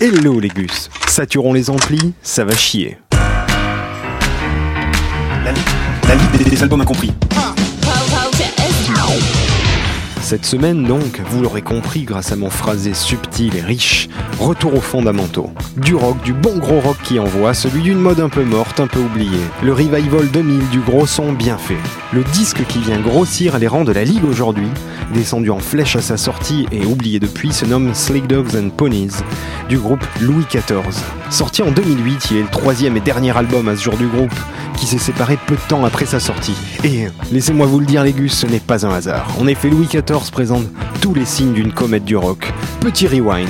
Hello les gus, saturons les amplis, ça va chier. La, la Ligue des, des albums incompris. Cette semaine donc, vous l'aurez compris grâce à mon phrasé subtil et riche, retour aux fondamentaux. Du rock, du bon gros rock qui envoie, celui d'une mode un peu morte, un peu oubliée. Le revival 2000 du gros son bien fait. Le disque qui vient grossir les rangs de la ligue aujourd'hui, descendu en flèche à sa sortie et oublié depuis, se nomme Slick Dogs and Ponies du groupe Louis XIV. Sorti en 2008, il est le troisième et dernier album à ce jour du groupe, qui s'est séparé peu de temps après sa sortie. Et laissez-moi vous le dire, les ce n'est pas un hasard. En effet, Louis XIV présente tous les signes d'une comète du rock. Petit rewind.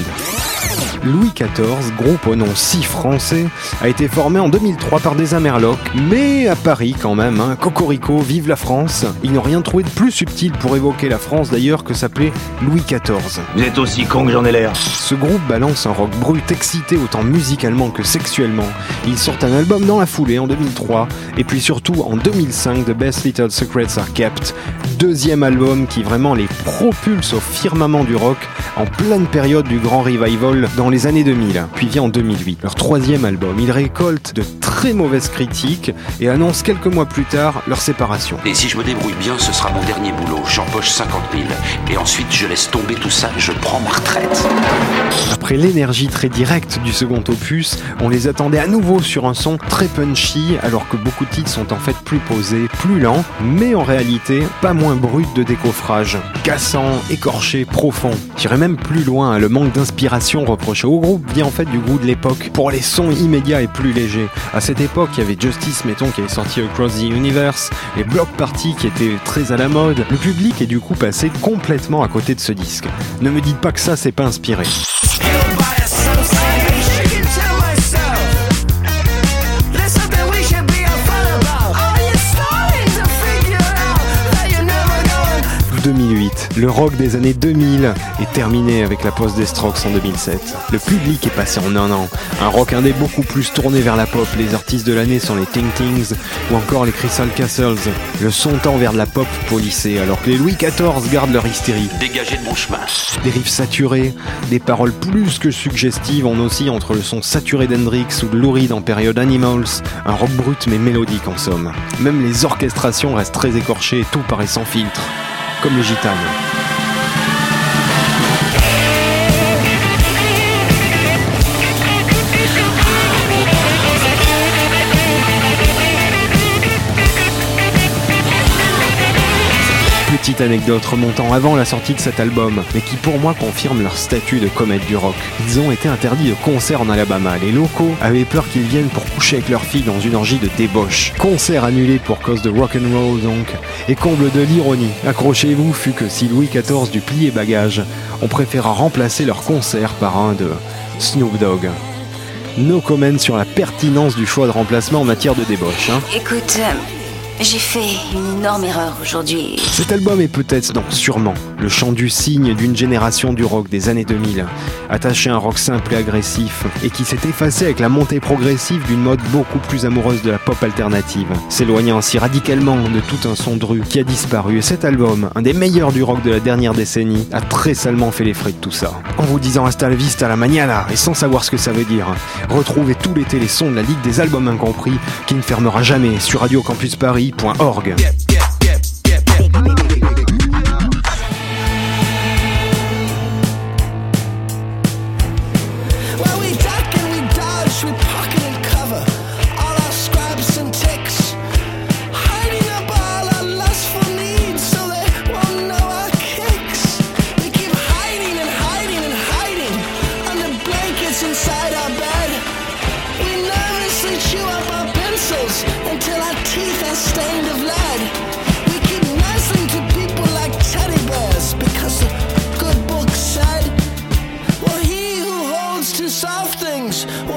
Louis XIV, groupe au nom si français, a été formé en 2003 par des Amerlocs, mais à Paris quand même, hein, Cocorico, vive la France. Ils n'ont rien trouvé de plus subtil pour évoquer la France d'ailleurs que s'appeler Louis XIV. Vous êtes aussi con que j'en ai l'air. Ce groupe balance un rock brut excité autant musicalement que sexuellement. Ils sortent un album dans la foulée en 2003, et puis surtout en 2005, The Best Little Secrets Are Kept, deuxième album qui vraiment les propulse au firmament du rock en pleine période du grand revival dans les années 2000, puis vient en 2008. Leur troisième album, ils récoltent de très mauvaises critiques et annoncent quelques mois plus tard leur séparation. Et si je me débrouille bien, ce sera mon dernier boulot. J'empoche 50 000. Et ensuite, je laisse tomber tout ça, je prends ma retraite. Après l'énergie très directe du second opus, on les attendait à nouveau sur un son très punchy, alors que beaucoup de titres sont en fait plus posés, plus lents, mais en réalité pas moins bruts de décoffrage. Cassant, écorché, profond. J'irais même plus loin, le manque d'inspiration reproché au groupe vient en fait du goût de l'époque, pour les sons immédiats et plus légers. À cette époque, il y avait Justice, mettons, qui avait sorti Across the Universe, les block parties qui étaient très à la mode. Le public est du coup passé complètement à côté de ce disque. Ne me dites pas que ça, c'est pas inspiré. « 2008. Le rock des années 2000 est terminé avec la pause des Strokes en 2007. Le public est passé en un an. Un rock indé beaucoup plus tourné vers la pop. Les artistes de l'année sont les Ting Tings ou encore les Crystal Castles. Le son tend vers de la pop polissée alors que les Louis XIV gardent leur hystérie. Dégagez de mon chemin. Des riffs saturés, des paroles plus que suggestives, on oscille entre le son saturé d'Hendrix ou de Lou Reed en période Animals, un rock brut mais mélodique en somme. Même les orchestrations restent très écorchées et tout paraît sans filtre, comme les. Petite anecdote remontant avant la sortie de cet album, mais qui pour moi confirme leur statut de comète du rock. Ils ont été interdits de concert en Alabama. Les locaux avaient peur qu'ils viennent pour coucher avec leur fille dans une orgie de débauche. Concert annulé pour cause de rock'n'roll donc. Et comble de l'ironie, accrochez-vous, fut que si Louis XIV dut plier bagage, on préféra remplacer leur concert par un de Snoop Dogg. No comment sur la pertinence du choix de remplacement en matière de débauche. Hein. Écoute, euh, j'ai fait une énorme erreur aujourd'hui. Cet album est peut-être, non, sûrement, le chant du cygne d'une génération du rock des années 2000, attaché à un rock simple et agressif, et qui s'est effacé avec la montée progressive d'une mode beaucoup plus amoureuse de la pop alternative, s'éloignant ainsi radicalement de tout un son de rue qui a disparu. Et cet album, un des meilleurs du rock de la dernière décennie, a très salement fait les frais de tout ça. En vous disant hasta la vista la mañana, et sans savoir ce que ça veut dire, retrouvez tout l'été les sons de la Ligue des albums incompris, qui ne fermera jamais sur Radio Campus Paris. Org.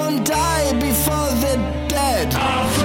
don't die before they're dead.